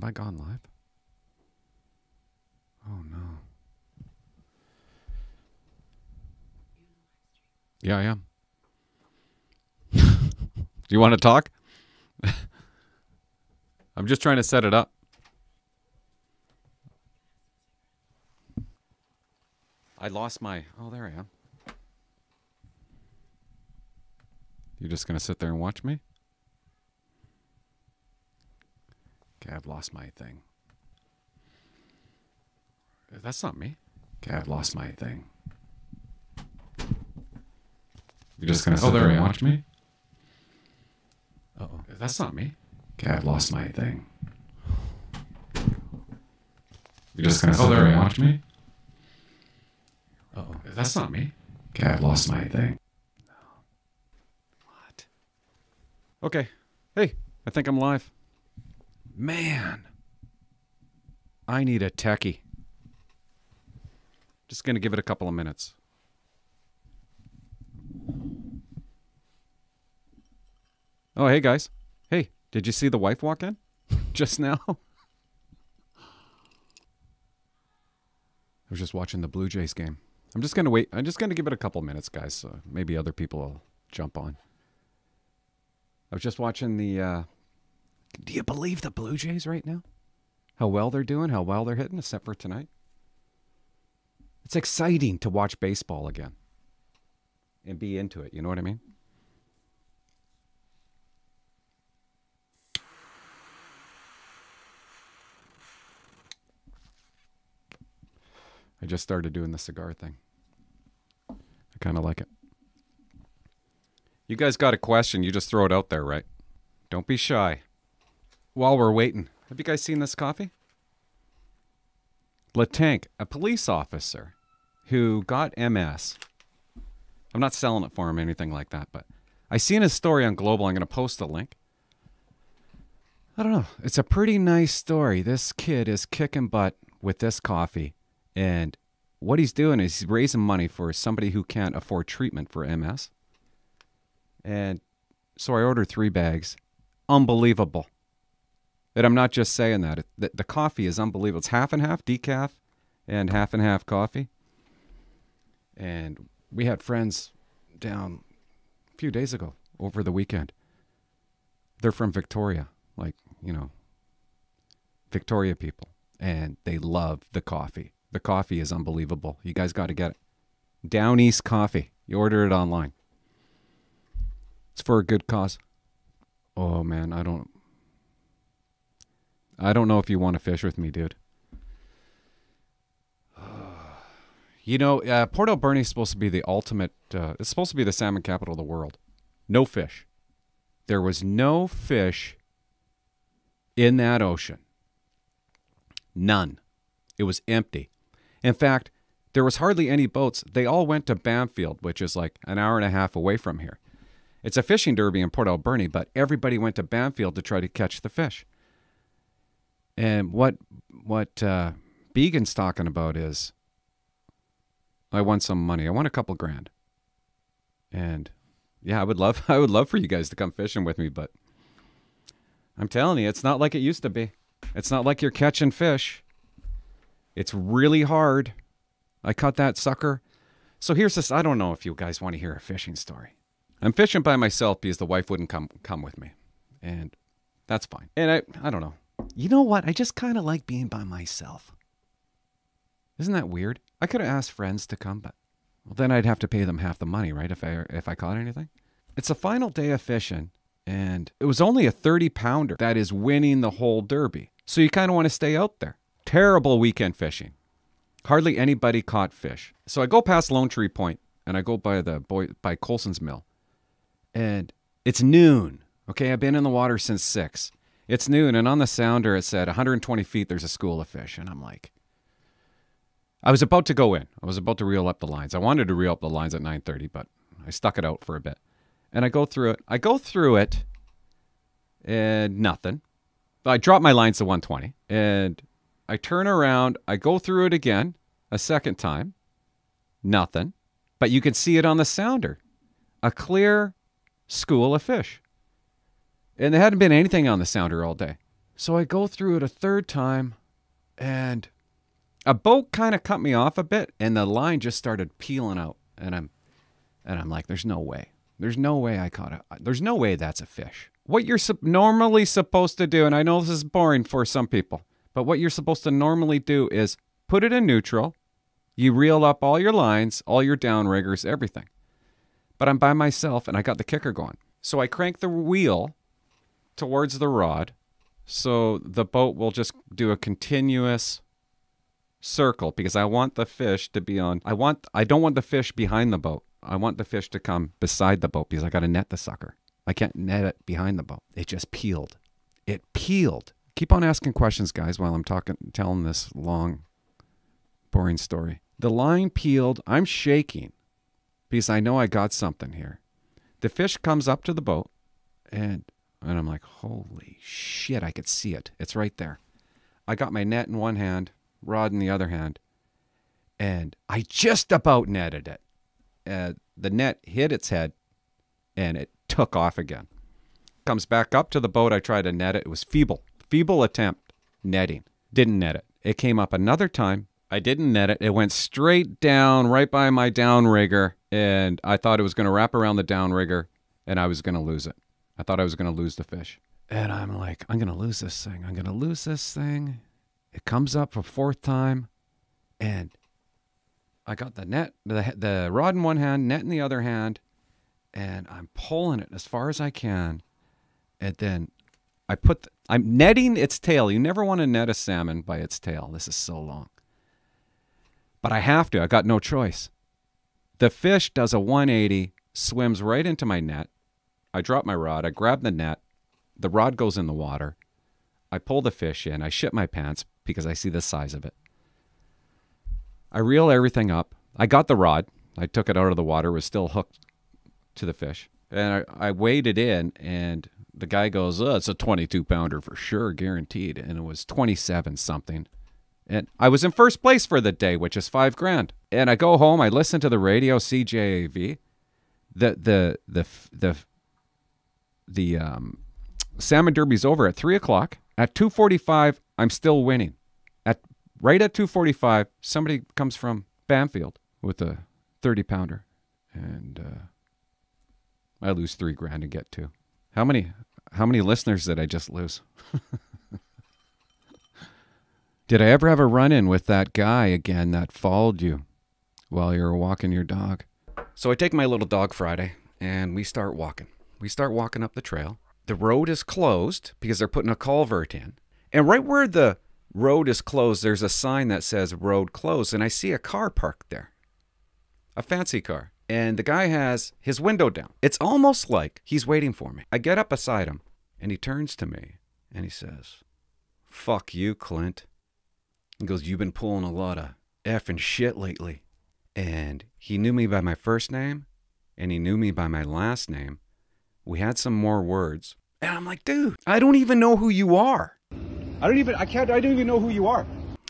Have I gone live? Oh no. Yeah, I am. Do you want to talk? I'm just trying to set it up. I lost my. Oh, there I am. You're just going to sit there and watch me? Okay, I've lost my thing. That's not me. Okay, I've lost my thing. You're just gonna sit there and watch me? Uh oh. That's not me. Okay, I've lost my thing. You're just gonna sit there and watch me? Uh oh. That's not me. Okay, I've lost my thing. What? Okay. Hey, I think I'm live. Man. I need a techie. Just gonna give it a couple of minutes. Oh, hey guys. Hey, did you see the wife walk in just now? I was just watching the Blue Jays game. I'm just gonna wait. I'm just gonna give it a couple minutes, guys. So maybe other people will jump on. I was just watching the. Uh, do you believe the Blue Jays right now? How well they're doing, how well they're hitting, except for tonight. It's exciting to watch baseball again and be into it. You know what I mean? I just started doing the cigar thing. I kind of like it. You guys got a question, you just throw it out there, right? Don't be shy. While we're waiting, have you guys seen this coffee? Latank, a police officer who got MS. I'm not selling it for him or anything like that, but I seen his story on Global. I'm going to post the link. I don't know. It's a pretty nice story. This kid is kicking butt with this coffee. And what he's doing is he's raising money for somebody who can't afford treatment for MS. And so I ordered three bags. Unbelievable. And I'm not just saying that. It, the, the coffee is unbelievable. It's half and half decaf and half and half coffee. And we had friends down a few days ago over the weekend. They're from Victoria, like, you know, Victoria people. And they love the coffee. The coffee is unbelievable. You guys got to get it. Down East Coffee. You order it online. It's for a good cause. Oh man, I don't I don't know if you want to fish with me, dude. You know, uh, Port Alberni is supposed to be the ultimate. Uh, it's supposed to be the salmon capital of the world. No fish. There was no fish in that ocean. None. It was empty. In fact, there was hardly any boats. They all went to Bamfield, which is like an hour and a half away from here. It's a fishing derby in Port Alberni, but everybody went to Bamfield to try to catch the fish. And what what uh, Began's talking about is, I want some money. I want a couple grand. And yeah, I would love I would love for you guys to come fishing with me, but I'm telling you, it's not like it used to be. It's not like you're catching fish. It's really hard. I caught that sucker. So here's this. I don't know if you guys want to hear a fishing story. I'm fishing by myself because the wife wouldn't come come with me, and that's fine. And I I don't know. You know what? I just kind of like being by myself. Isn't that weird? I could have asked friends to come, but well, then I'd have to pay them half the money, right? If I if I caught anything. It's the final day of fishing, and it was only a 30 pounder that is winning the whole derby. So you kind of want to stay out there. Terrible weekend fishing. Hardly anybody caught fish. So I go past Lone Tree Point and I go by the boy by Colson's Mill. And it's noon. Okay, I've been in the water since six. It's noon, and on the sounder it said 120 feet. There's a school of fish, and I'm like, I was about to go in. I was about to reel up the lines. I wanted to reel up the lines at 9:30, but I stuck it out for a bit. And I go through it. I go through it, and nothing. I drop my lines to 120, and I turn around, I go through it again a second time, nothing. But you can see it on the sounder. A clear school of fish. And there hadn't been anything on the sounder all day. So I go through it a third time and a boat kind of cut me off a bit and the line just started peeling out and I'm and I'm like there's no way. There's no way I caught it. There's no way that's a fish. What you're normally supposed to do and I know this is boring for some people, but what you're supposed to normally do is put it in neutral. You reel up all your lines, all your downriggers, everything. But I'm by myself and I got the kicker going. So I crank the wheel towards the rod so the boat will just do a continuous circle because I want the fish to be on I want I don't want the fish behind the boat. I want the fish to come beside the boat because I got to net the sucker. I can't net it behind the boat. It just peeled. It peeled. Keep on asking questions guys while I'm talking telling this long boring story. The line peeled. I'm shaking because I know I got something here. The fish comes up to the boat and and I'm like, "Holy shit, I could see it. It's right there." I got my net in one hand, rod in the other hand, and I just about netted it. Uh, the net hit its head and it took off again. Comes back up to the boat. I tried to net it. It was feeble. Feeble attempt netting. Didn't net it. It came up another time. I didn't net it. It went straight down right by my downrigger, and I thought it was going to wrap around the downrigger and I was going to lose it. I thought I was going to lose the fish. And I'm like, I'm going to lose this thing. I'm going to lose this thing. It comes up a fourth time, and I got the net, the, the rod in one hand, net in the other hand, and I'm pulling it as far as I can. And then I put, the, I'm netting its tail. You never want to net a salmon by its tail. This is so long. But I have to. I got no choice. The fish does a 180, swims right into my net. I drop my rod. I grab the net. The rod goes in the water. I pull the fish in. I shit my pants because I see the size of it. I reel everything up. I got the rod. I took it out of the water. Was still hooked to the fish. And I, I weighed it in, and the guy goes, oh, it's a 22 pounder for sure, guaranteed. And it was 27 something. And I was in first place for the day, which is five grand. And I go home, I listen to the radio, CJAV. The the the the the um, salmon derby's over at three o'clock. At two forty-five, I'm still winning. At right at two forty-five, somebody comes from Bamfield with a thirty pounder, and uh, I lose three grand and get two. How many how many listeners did I just lose? did I ever have a run in with that guy again that followed you while you were walking your dog? So I take my little dog Friday and we start walking. We start walking up the trail. The road is closed because they're putting a culvert in. And right where the road is closed, there's a sign that says road closed. And I see a car parked there, a fancy car. And the guy has his window down. It's almost like he's waiting for me. I get up beside him and he turns to me and he says, Fuck you, Clint. He goes, You've been pulling a lot of effing shit lately. And he knew me by my first name and he knew me by my last name. We had some more words. And I'm like, dude, I don't even know who you are. I don't even I can't I don't even know who you are.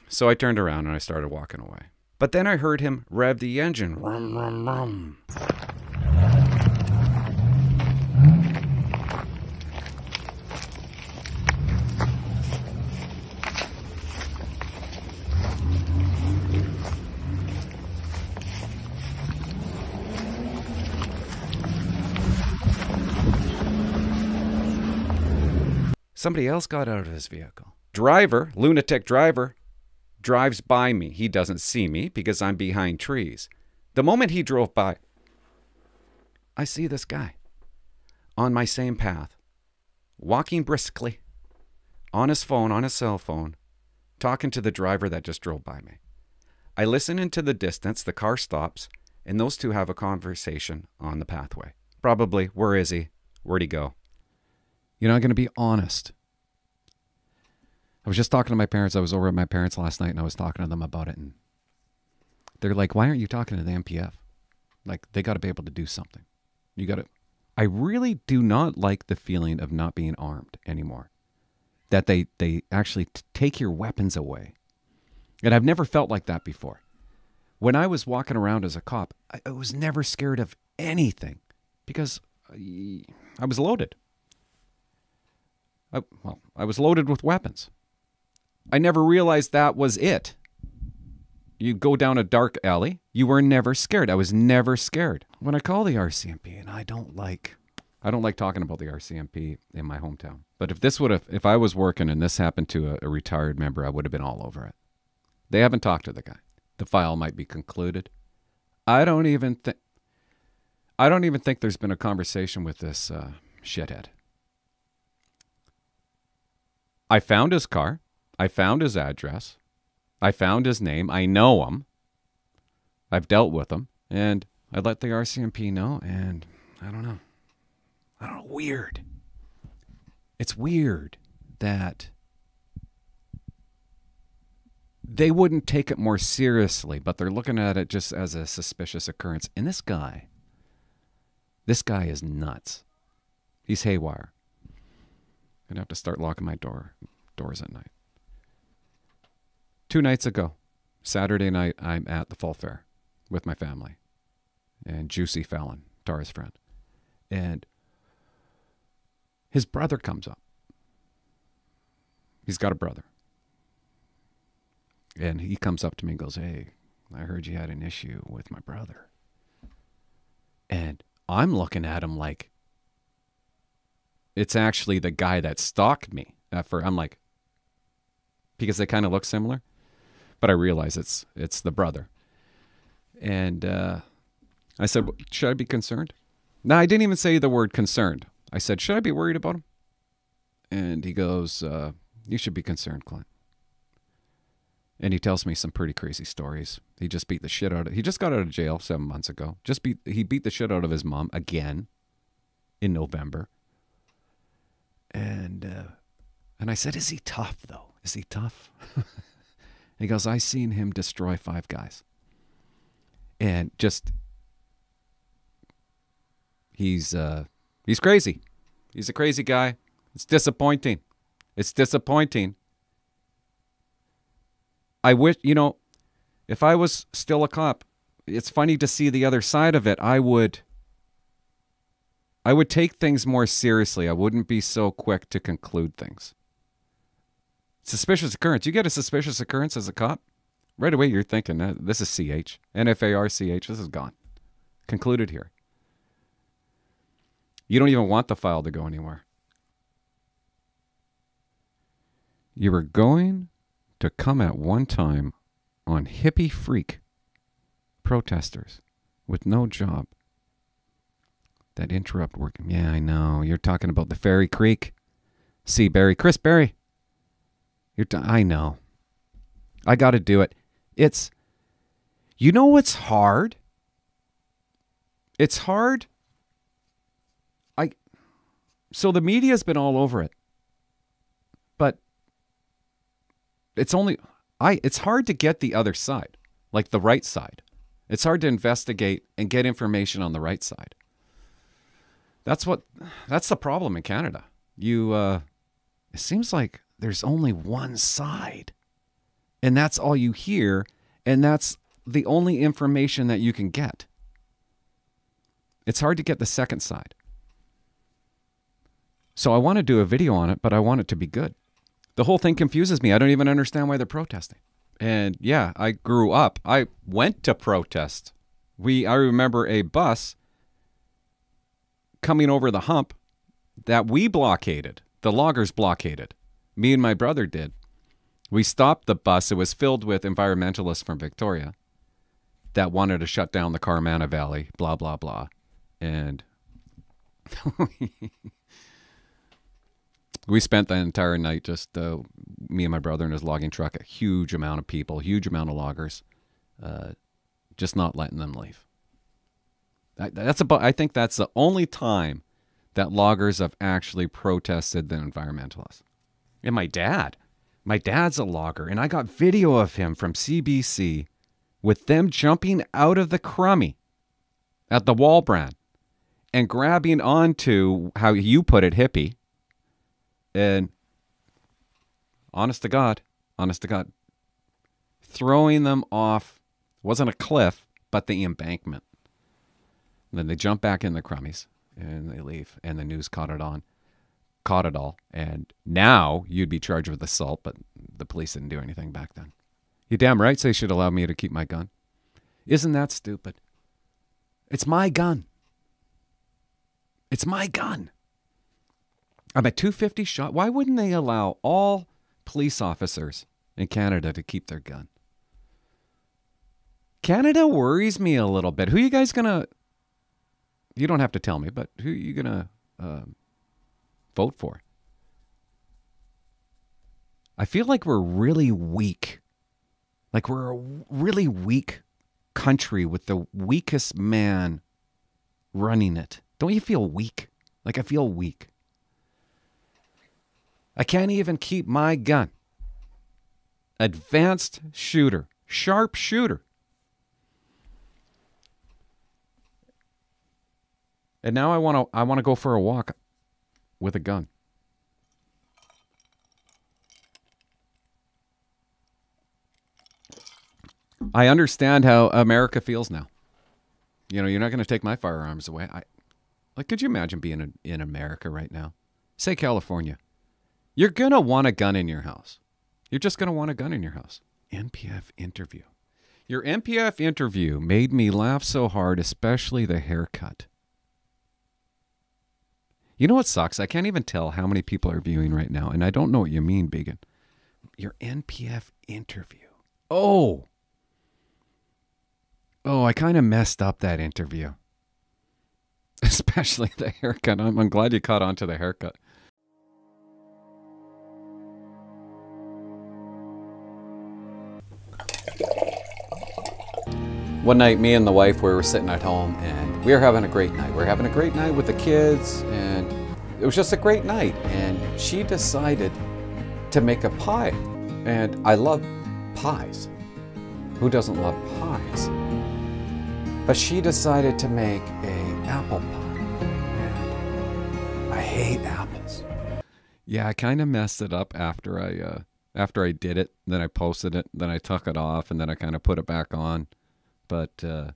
So I turned around and I started walking away. But then I heard him rev the engine. Rum, rum, rum. Somebody else got out of his vehicle. Driver, lunatic driver, drives by me. He doesn't see me because I'm behind trees. The moment he drove by, I see this guy on my same path, walking briskly, on his phone, on his cell phone, talking to the driver that just drove by me. I listen into the distance, the car stops, and those two have a conversation on the pathway. Probably, where is he? Where'd he go? You're not going to be honest. I was just talking to my parents. I was over at my parents last night and I was talking to them about it. And they're like, why aren't you talking to the MPF? Like, they got to be able to do something. You got to. I really do not like the feeling of not being armed anymore. That they, they actually take your weapons away. And I've never felt like that before. When I was walking around as a cop, I, I was never scared of anything because I, I was loaded. I, well, I was loaded with weapons. I never realized that was it. You go down a dark alley, you were never scared. I was never scared. When I call the RCMP, and I don't like, I don't like talking about the RCMP in my hometown. But if this would have, if I was working and this happened to a, a retired member, I would have been all over it. They haven't talked to the guy. The file might be concluded. I don't even think, I don't even think there's been a conversation with this uh, shithead. I found his car. I found his address. I found his name. I know him. I've dealt with him. And I let the RCMP know. And I don't know. I don't know. Weird. It's weird that they wouldn't take it more seriously, but they're looking at it just as a suspicious occurrence. And this guy, this guy is nuts. He's haywire. Gonna have to start locking my door doors at night. Two nights ago, Saturday night, I'm at the fall fair with my family and Juicy Fallon, Tara's friend. And his brother comes up. He's got a brother. And he comes up to me and goes, Hey, I heard you had an issue with my brother. And I'm looking at him like it's actually the guy that stalked me. First, I'm like, because they kind of look similar, but I realize it's it's the brother. And uh, I said, should I be concerned? No, I didn't even say the word concerned. I said, should I be worried about him? And he goes, uh, you should be concerned, Clint. And he tells me some pretty crazy stories. He just beat the shit out of. He just got out of jail seven months ago. Just beat. He beat the shit out of his mom again in November. And uh, and I said, "Is he tough though? Is he tough?" he goes, "I seen him destroy five guys." And just he's uh he's crazy. He's a crazy guy. It's disappointing. It's disappointing. I wish, you know, if I was still a cop, it's funny to see the other side of it. I would I would take things more seriously. I wouldn't be so quick to conclude things. Suspicious occurrence. You get a suspicious occurrence as a cop, right away you're thinking, uh, this is CH. NFARCH, this is gone. Concluded here. You don't even want the file to go anywhere. You were going to come at one time on hippie freak protesters with no job that interrupt work. Yeah, I know. You're talking about the Fairy Creek. See, Barry, Chris Barry. You're. T- I know. I got to do it. It's. You know what's hard? It's hard. I. So the media's been all over it, but it's only. I. It's hard to get the other side, like the right side. It's hard to investigate and get information on the right side. That's what that's the problem in Canada. You uh it seems like there's only one side. And that's all you hear and that's the only information that you can get. It's hard to get the second side. So I want to do a video on it, but I want it to be good. The whole thing confuses me. I don't even understand why they're protesting. And yeah, I grew up. I went to protest. We I remember a bus coming over the hump that we blockaded. The loggers blockaded. Me and my brother did. We stopped the bus. It was filled with environmentalists from Victoria that wanted to shut down the Carmanah Valley, blah, blah, blah. And we spent the entire night just uh, me and my brother in his logging truck, a huge amount of people, huge amount of loggers, uh, just not letting them leave. That's about. I think that's the only time that loggers have actually protested the environmentalists. And my dad, my dad's a logger, and I got video of him from CBC with them jumping out of the crummy at the Walbran and grabbing onto how you put it, hippie. And honest to God, honest to God, throwing them off wasn't a cliff, but the embankment. Then they jump back in the crummies and they leave. And the news caught it on. caught it all. And now you'd be charged with assault, but the police didn't do anything back then. You damn right they should allow me to keep my gun. Isn't that stupid? It's my gun. It's my gun. I'm a 250 shot. Why wouldn't they allow all police officers in Canada to keep their gun? Canada worries me a little bit. Who are you guys gonna? You don't have to tell me, but who are you gonna um, vote for? I feel like we're really weak. Like we're a really weak country with the weakest man running it. Don't you feel weak? Like I feel weak. I can't even keep my gun. Advanced shooter, sharp shooter. And now I want to I want to go for a walk with a gun. I understand how America feels now. You know, you're not going to take my firearms away. I like could you imagine being in, in America right now? Say California. You're going to want a gun in your house. You're just going to want a gun in your house. NPF interview. Your NPF interview made me laugh so hard, especially the haircut. You know what sucks? I can't even tell how many people are viewing right now, and I don't know what you mean, Began. Your NPF interview. Oh. Oh, I kind of messed up that interview. Especially the haircut. I'm, I'm glad you caught on to the haircut. One night, me and the wife we were sitting at home, and we were having a great night. We are having a great night with the kids, and it was just a great night. And she decided to make a pie, and I love pies. Who doesn't love pies? But she decided to make a apple pie, and I hate apples. Yeah, I kind of messed it up after I uh, after I did it. Then I posted it. Then I took it off, and then I kind of put it back on but uh,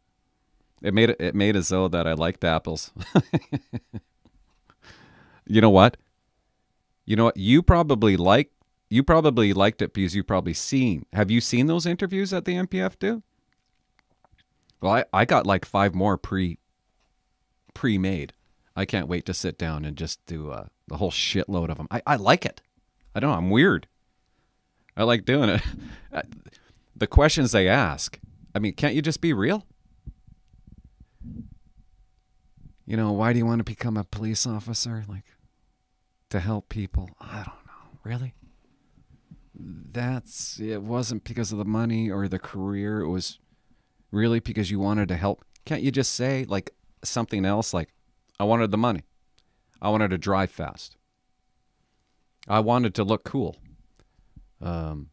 it made it, made as though that I liked apples. you know what? You know what? You probably like you probably liked it because you probably seen. Have you seen those interviews that the MPF do? Well, I, I got like five more pre pre made. I can't wait to sit down and just do uh, the whole shitload of them. I, I like it. I don't know. I'm weird. I like doing it. the questions they ask I mean, can't you just be real? You know, why do you want to become a police officer? Like, to help people? I don't know. Really? That's, it wasn't because of the money or the career. It was really because you wanted to help. Can't you just say, like, something else? Like, I wanted the money. I wanted to drive fast. I wanted to look cool. Um,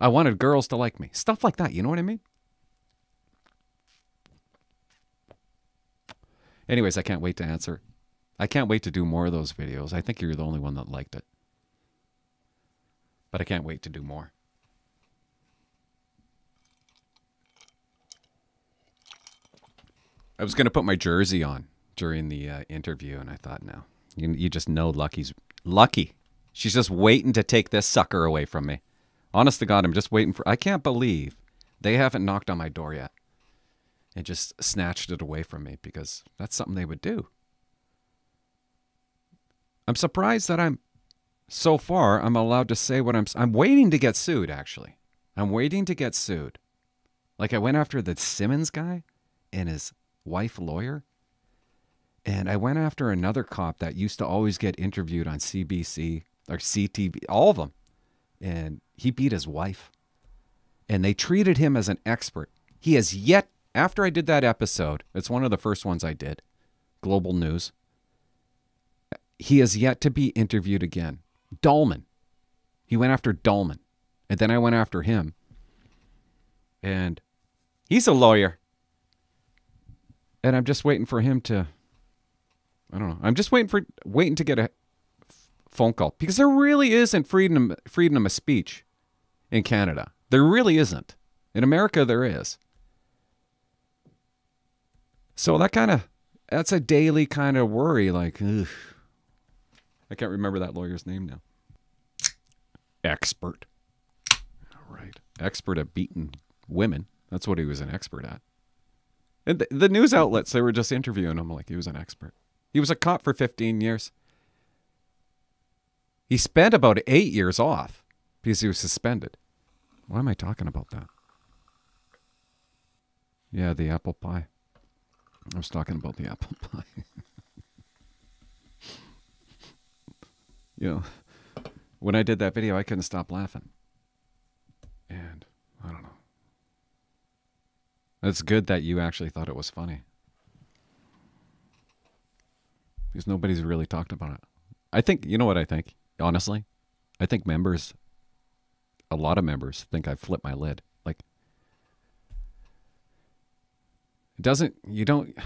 I wanted girls to like me. Stuff like that. You know what I mean? Anyways, I can't wait to answer. I can't wait to do more of those videos. I think you're the only one that liked it. But I can't wait to do more. I was going to put my jersey on during the uh, interview, and I thought, no. You, you just know Lucky's lucky. She's just waiting to take this sucker away from me. Honest to God, I'm just waiting for. I can't believe they haven't knocked on my door yet and just snatched it away from me because that's something they would do. I'm surprised that I'm so far I'm allowed to say what I'm I'm waiting to get sued actually. I'm waiting to get sued. Like I went after the Simmons guy and his wife lawyer. And I went after another cop that used to always get interviewed on CBC or CTV, all of them. And he beat his wife. And they treated him as an expert. He has yet, after I did that episode, it's one of the first ones I did, Global News, he has yet to be interviewed again. Dolman. He went after Dolman. And then I went after him. And he's a lawyer. And I'm just waiting for him to I don't know. I'm just waiting for waiting to get a phone call because there really isn't freedom freedom of speech in Canada. There really isn't. In America, there is. So that kind of that's a daily kind of worry. Like, ugh, I can't remember that lawyer's name now. Expert. All right. Expert at beating women. That's what he was an expert at. And the, the news outlets, they were just interviewing him like he was an expert. He was a cop for 15 years. He spent about eight years off because he was suspended. Why am I talking about that? Yeah, the apple pie. I was talking about the apple pie. you know, when I did that video, I couldn't stop laughing. And I don't know. It's good that you actually thought it was funny. Because nobody's really talked about it. I think, you know what I think? Honestly, I think members, a lot of members, think I've flipped my lid. Like, it doesn't, you don't,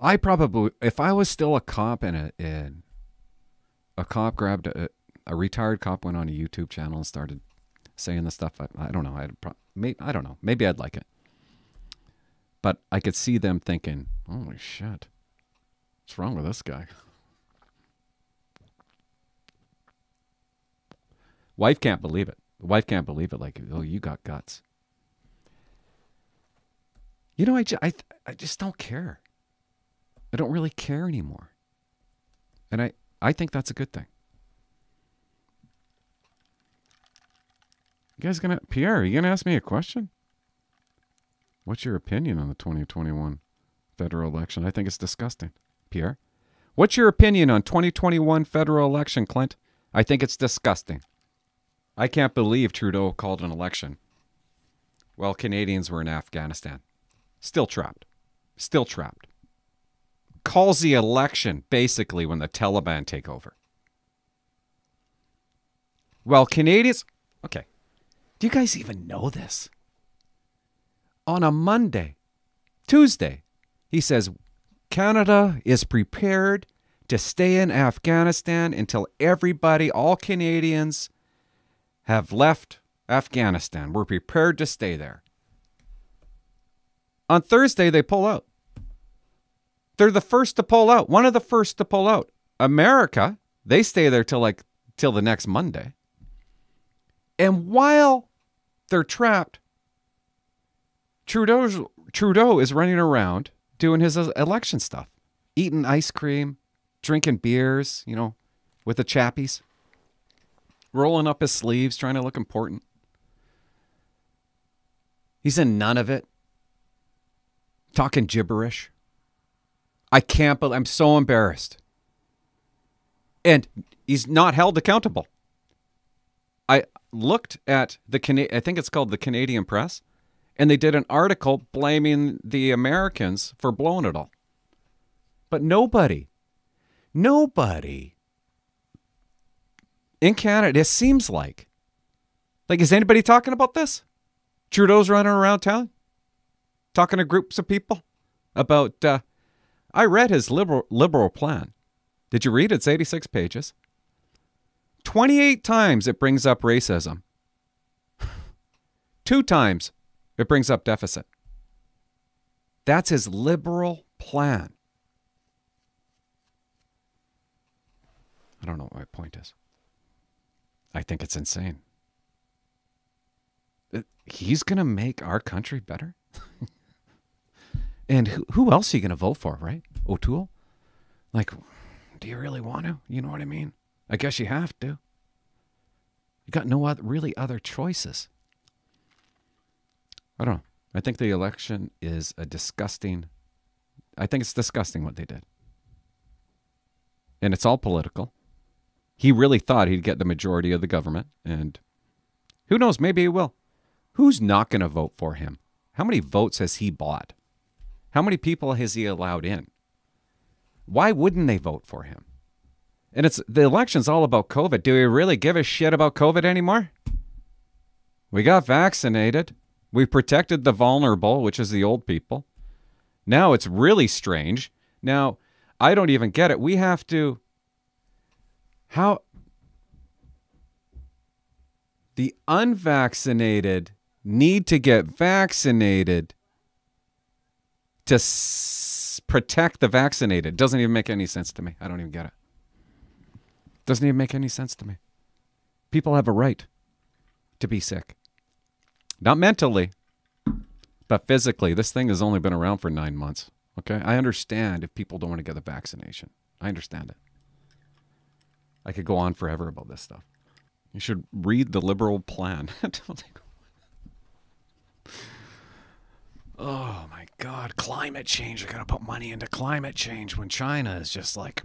I probably, if I was still a cop and a, and a cop grabbed a, a retired cop went on a YouTube channel and started saying the stuff. I, I don't know. I'd pro- maybe I don't know. Maybe I'd like it. But I could see them thinking, "Holy shit, what's wrong with this guy?" Wife can't believe it. Wife can't believe it. Like, oh, you got guts. You know, I, ju- I, I just don't care. I don't really care anymore. And I, I think that's a good thing. You guys gonna Pierre, are you gonna ask me a question? What's your opinion on the 2021 federal election? I think it's disgusting. Pierre? What's your opinion on 2021 federal election, Clint? I think it's disgusting. I can't believe Trudeau called an election. Well, Canadians were in Afghanistan. Still trapped. Still trapped. Calls the election basically when the Taliban take over. Well, Canadians. Okay. Do you guys even know this? On a Monday, Tuesday, he says Canada is prepared to stay in Afghanistan until everybody, all Canadians, have left Afghanistan. We're prepared to stay there. On Thursday, they pull out. They're the first to pull out. One of the first to pull out. America, they stay there till like till the next Monday. And while they're trapped, Trudeau's Trudeau is running around doing his uh, election stuff, eating ice cream, drinking beers, you know, with the chappies, rolling up his sleeves, trying to look important. He's in none of it, talking gibberish. I can't believe I'm so embarrassed. And he's not held accountable. I looked at the Cana- I think it's called the Canadian Press, and they did an article blaming the Americans for blowing it all. But nobody, nobody in Canada, it seems like, like, is anybody talking about this? Trudeau's running around town talking to groups of people about. Uh, I read his liberal liberal plan. Did you read it? It's 86 pages. 28 times it brings up racism. Two times it brings up deficit. That's his liberal plan. I don't know what my point is. I think it's insane. Uh, He's going to make our country better? and who, who else are you going to vote for, right? O'Toole? Like, do you really want to? You know what I mean? I guess you have to. You got no other, really other choices. I don't know. I think the election is a disgusting. I think it's disgusting what they did. And it's all political. He really thought he'd get the majority of the government. And who knows? Maybe he will. Who's not going to vote for him? How many votes has he bought? How many people has he allowed in? Why wouldn't they vote for him? And it's the election's all about COVID. Do we really give a shit about COVID anymore? We got vaccinated. We protected the vulnerable, which is the old people. Now it's really strange. Now, I don't even get it. We have to how the unvaccinated need to get vaccinated to s- protect the vaccinated. Doesn't even make any sense to me. I don't even get it. Doesn't even make any sense to me. People have a right to be sick. Not mentally, but physically. This thing has only been around for nine months. Okay. I understand if people don't want to get the vaccination. I understand it. I could go on forever about this stuff. You should read the liberal plan. Climate change. They're going to put money into climate change when China is just like,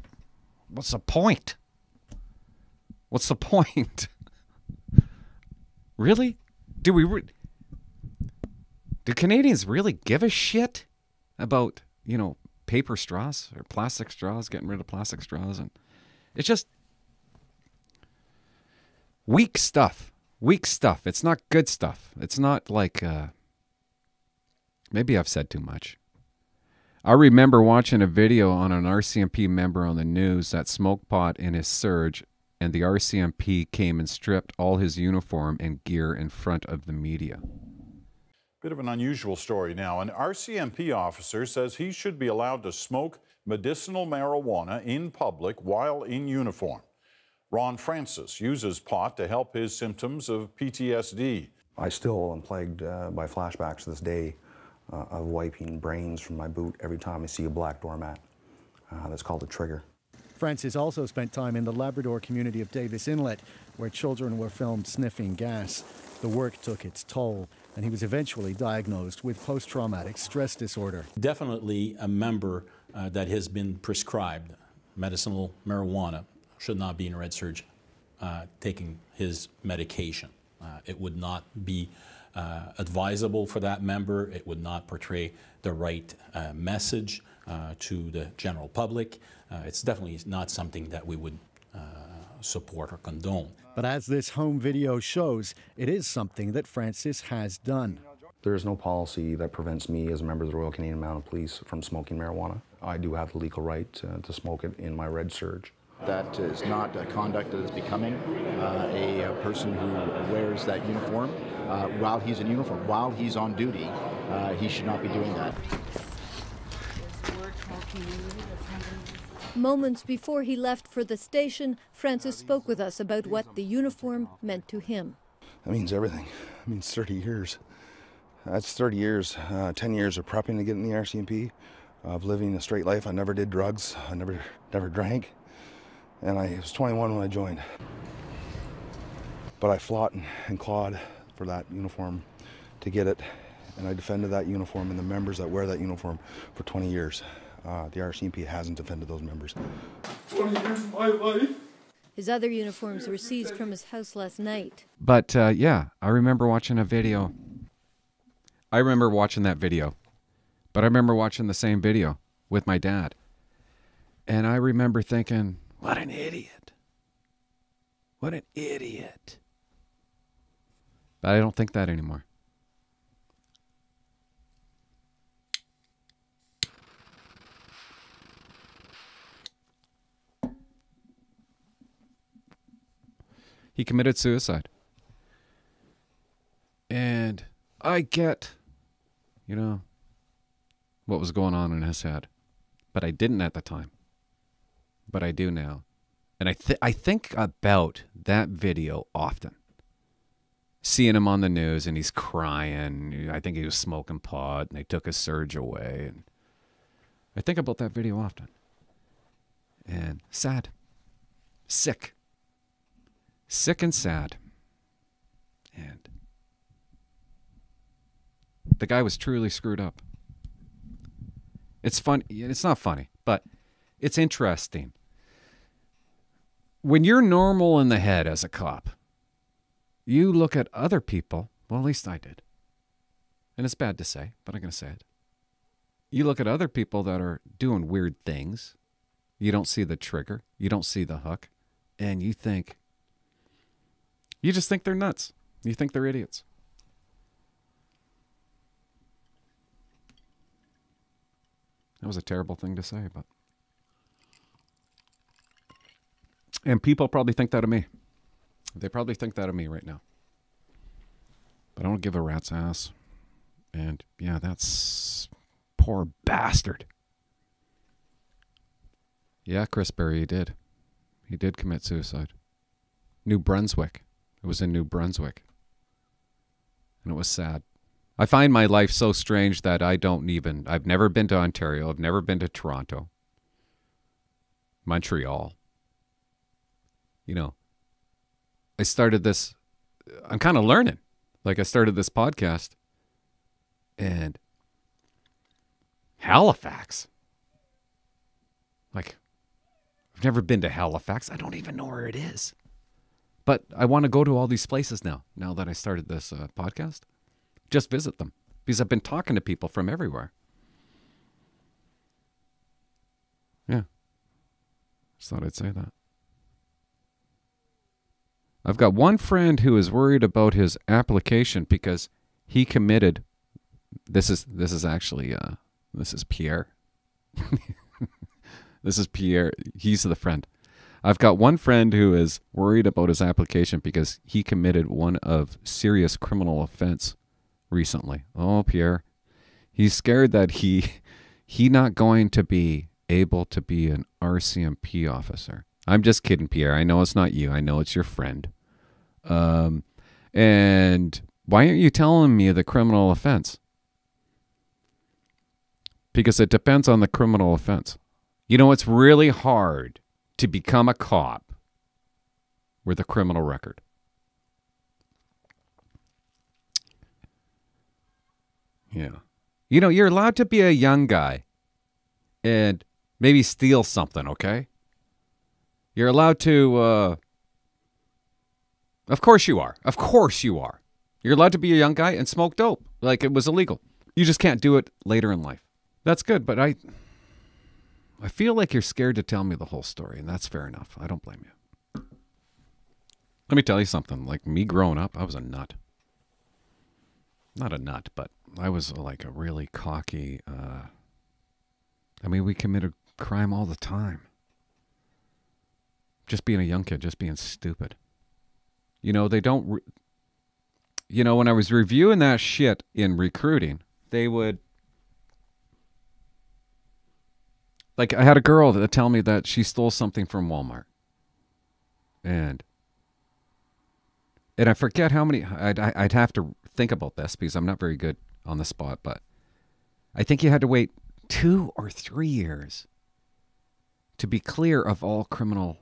what's the point? What's the point? really? Do we re- do Canadians really give a shit about, you know, paper straws or plastic straws, getting rid of plastic straws and it's just weak stuff. Weak stuff. It's not good stuff. It's not like uh maybe I've said too much. I remember watching a video on an RCMP member on the news that smoked pot in his serge and the RCMP came and stripped all his uniform and gear in front of the media. Bit of an unusual story now. An RCMP officer says he should be allowed to smoke medicinal marijuana in public while in uniform. Ron Francis uses pot to help his symptoms of PTSD. I still am plagued uh, by flashbacks to this day uh, of wiping brains from my boot every time I see a black doormat. Uh, that's called a trigger. Francis also spent time in the Labrador community of Davis Inlet, where children were filmed sniffing gas. The work took its toll, and he was eventually diagnosed with post traumatic stress disorder. Definitely a member uh, that has been prescribed medicinal marijuana should not be in red serge uh, taking his medication. Uh, it would not be uh, advisable for that member. It would not portray the right uh, message uh, to the general public. Uh, it's definitely not something that we would support or condone. But as this home video shows, it is something that Francis has done. There is no policy that prevents me as a member of the Royal Canadian Mounted Police from smoking marijuana. I do have the legal right to, to smoke it in my red serge. That is not a conduct that is becoming uh, a, a, person who wears that uniform uh, while he's in uniform. While he's on duty, uh, he should not be doing that. Moments before he left for the station, Francis spoke with us about what the uniform meant to him. That means everything. It means 30 years. That's 30 years, uh, 10 years of prepping to get in the RCMP, of living a straight life. I never did drugs. I never, never drank and I was 21 when I joined. But I fought and, and clawed for that uniform to get it, and I defended that uniform and the members that wear that uniform for 20 years. Uh, the RCMP hasn't defended those members. 20 years of my life. His other uniforms were seized from his house last night. But uh, yeah, I remember watching a video. I remember watching that video, but I remember watching the same video with my dad. And I remember thinking, what an idiot. What an idiot. But I don't think that anymore. He committed suicide. And I get, you know, what was going on in his head. But I didn't at the time but I do now. And I th- I think about that video often. Seeing him on the news and he's crying. I think he was smoking pot and they took his serge away. And I think about that video often. And sad. Sick. Sick and sad. And the guy was truly screwed up. It's fun. It's not funny, but it's interesting when you're normal in the head as a cop, you look at other people, well, at least I did. And it's bad to say, but I'm going to say it. You look at other people that are doing weird things. You don't see the trigger, you don't see the hook, and you think, you just think they're nuts. You think they're idiots. That was a terrible thing to say, but. And people probably think that of me. They probably think that of me right now. But I don't give a rat's ass. And yeah, that's poor bastard. Yeah, Chris Berry, he did. he did commit suicide. New Brunswick. It was in New Brunswick. And it was sad. I find my life so strange that I don't even. I've never been to Ontario. I've never been to Toronto. Montreal. You know, I started this. I'm kind of learning. Like, I started this podcast. And Halifax. Like, I've never been to Halifax. I don't even know where it is. But I want to go to all these places now, now that I started this uh, podcast. Just visit them because I've been talking to people from everywhere. Yeah. Just thought I'd say that. I've got one friend who is worried about his application because he committed this is this is actually uh this is Pierre. this is Pierre. He's the friend. I've got one friend who is worried about his application because he committed one of serious criminal offense recently. Oh, Pierre. He's scared that he he not going to be able to be an RCMP officer. I'm just kidding, Pierre. I know it's not you. I know it's your friend. Um, and why aren't you telling me the criminal offense? Because it depends on the criminal offense. You know, it's really hard to become a cop with a criminal record. Yeah. You know, you're allowed to be a young guy and maybe steal something, okay? You're allowed to, uh, of course you are. Of course you are. You're allowed to be a young guy and smoke dope like it was illegal. You just can't do it later in life. That's good, but I I feel like you're scared to tell me the whole story, and that's fair enough. I don't blame you. Let me tell you something. Like me growing up, I was a nut. Not a nut, but I was like a really cocky uh I mean, we committed crime all the time. Just being a young kid, just being stupid. You know, they don't. Re- you know, when I was reviewing that shit in recruiting, they would. Like, I had a girl that tell me that she stole something from Walmart. And. And I forget how many. I'd, I'd have to think about this because I'm not very good on the spot, but I think you had to wait two or three years to be clear of all criminal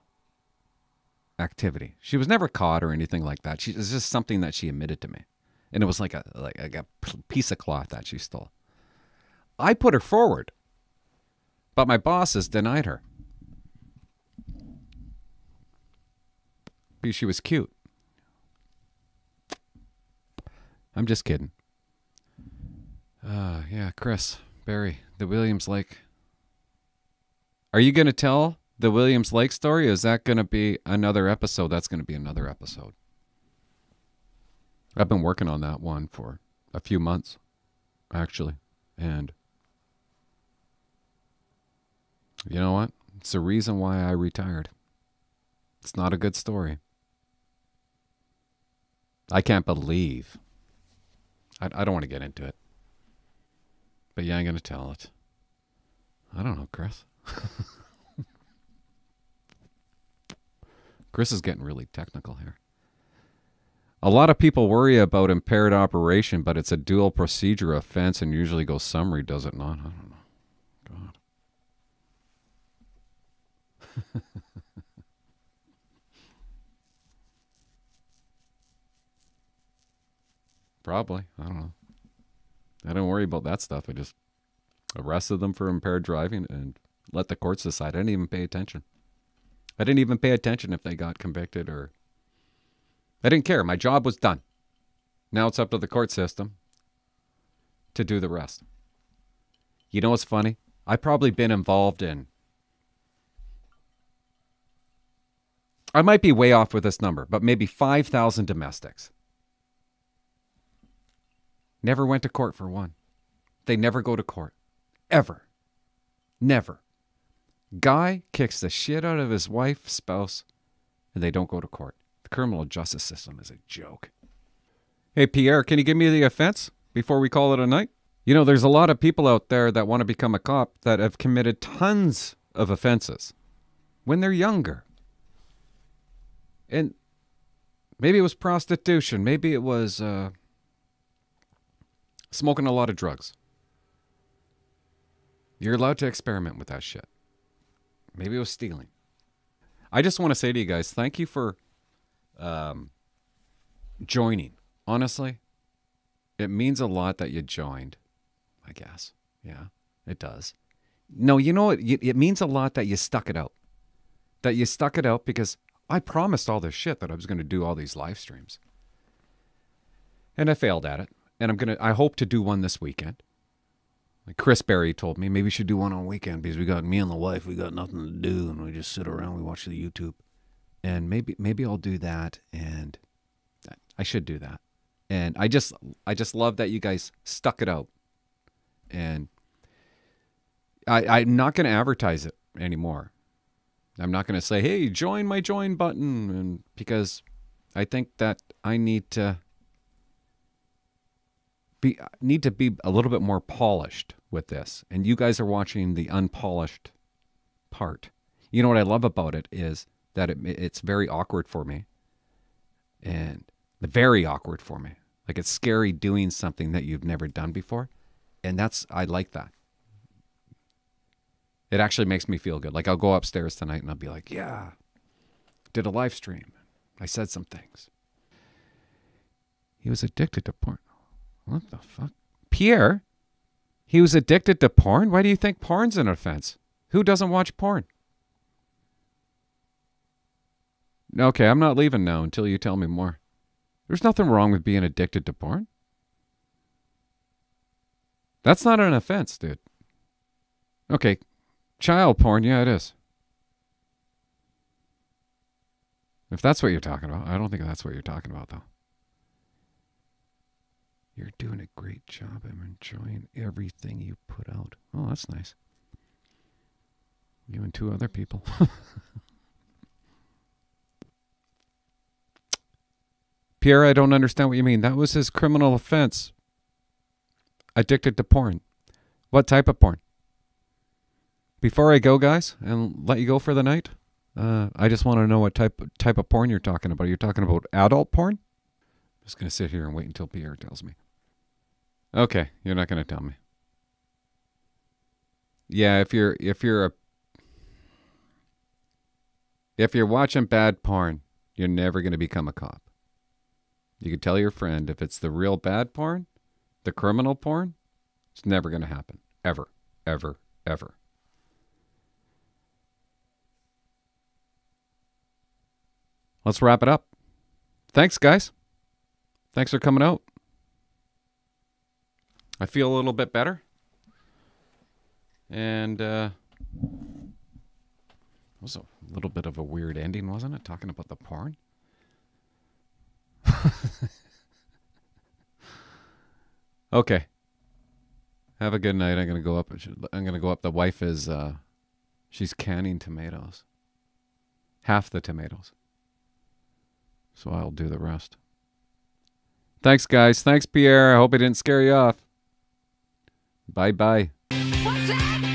activity. She was never caught or anything like that. She, was just something that she admitted to me, and it was like a like a piece of cloth that she stole. I put her forward, but my bosses denied her she was cute. I'm just kidding. Uh, yeah, Chris Barry, the Williams Lake. Are you going to tell the Williams Lake story? Is that going to be another episode? That's going to be another episode. I've been working on that one for a few months, actually. And you know what? It's the reason why I retired. It's not a good story. I can't believe. I, I don't want to get into it. But yeah, I'm going to tell it. I don't know, Chris. Chris is getting really technical here. A lot of people worry about impaired operation, but it's a dual procedure offense and usually goes summary, does it not? I don't know. God. Probably. I don't know. I don't worry about that stuff. I just arrested them for impaired driving and let the courts decide. I didn't even pay attention. I didn't even pay attention if they got convicted or. I didn't care. My job was done. Now it's up to the court system to do the rest. You know what's funny? I've probably been involved in. I might be way off with this number, but maybe 5,000 domestics. Never went to court for one. They never go to court. Ever. Never. Guy kicks the shit out of his wife, spouse, and they don't go to court. The criminal justice system is a joke. Hey, Pierre, can you give me the offense before we call it a night? You know, there's a lot of people out there that want to become a cop that have committed tons of offenses when they're younger. And maybe it was prostitution. Maybe it was uh, smoking a lot of drugs. You're allowed to experiment with that shit. Maybe it was stealing. I just want to say to you guys, thank you for um, joining. Honestly, it means a lot that you joined. I guess. Yeah, it does. No, you know what? It means a lot that you stuck it out. That you stuck it out because I promised all this shit that I was going to do all these live streams. And I failed at it. And I'm going to, I hope to do one this weekend. Like Chris Berry told me, maybe we should do one on weekend because we got me and the wife, we got nothing to do and we just sit around, we watch the YouTube. And maybe, maybe I'll do that. And I should do that. And I just, I just love that you guys stuck it out. And I, I'm not going to advertise it anymore. I'm not going to say, "Hey, join my join button," and because I think that I need to be need to be a little bit more polished with this. And you guys are watching the unpolished part. You know what I love about it is that it, it's very awkward for me, and very awkward for me. Like it's scary doing something that you've never done before, and that's I like that. It actually makes me feel good. Like I'll go upstairs tonight and I'll be like, yeah, did a live stream. I said some things. He was addicted to porn. What the fuck? Pierre? He was addicted to porn? Why do you think porn's an offense? Who doesn't watch porn? Okay, I'm not leaving now until you tell me more. There's nothing wrong with being addicted to porn. That's not an offense, dude. Okay, Child porn, yeah, it is. If that's what you're talking about, I don't think that's what you're talking about, though. You're doing a great job. I'm enjoying everything you put out. Oh, that's nice. You and two other people. Pierre, I don't understand what you mean. That was his criminal offense. Addicted to porn. What type of porn? Before I go, guys, and let you go for the night, uh, I just want to know what type type of porn you're talking about. You're talking about adult porn? I'm just gonna sit here and wait until Pierre tells me. Okay, you're not gonna tell me. Yeah, if you're if you're a if you're watching bad porn, you're never gonna become a cop. You can tell your friend if it's the real bad porn, the criminal porn, it's never gonna happen. Ever. Ever. Ever. let's wrap it up. Thanks, guys. Thanks for coming out. I feel a little bit better. And uh, it was a little bit of a weird ending, wasn't it? Talking about the porn. okay. Have a good night. I'm gonna go up. I'm gonna go up. The wife is. Uh, she's canning tomatoes. Half the tomatoes. So I'll do the rest. Thanks, guys. Thanks, Pierre. I hope I didn't scare you off. Bye bye.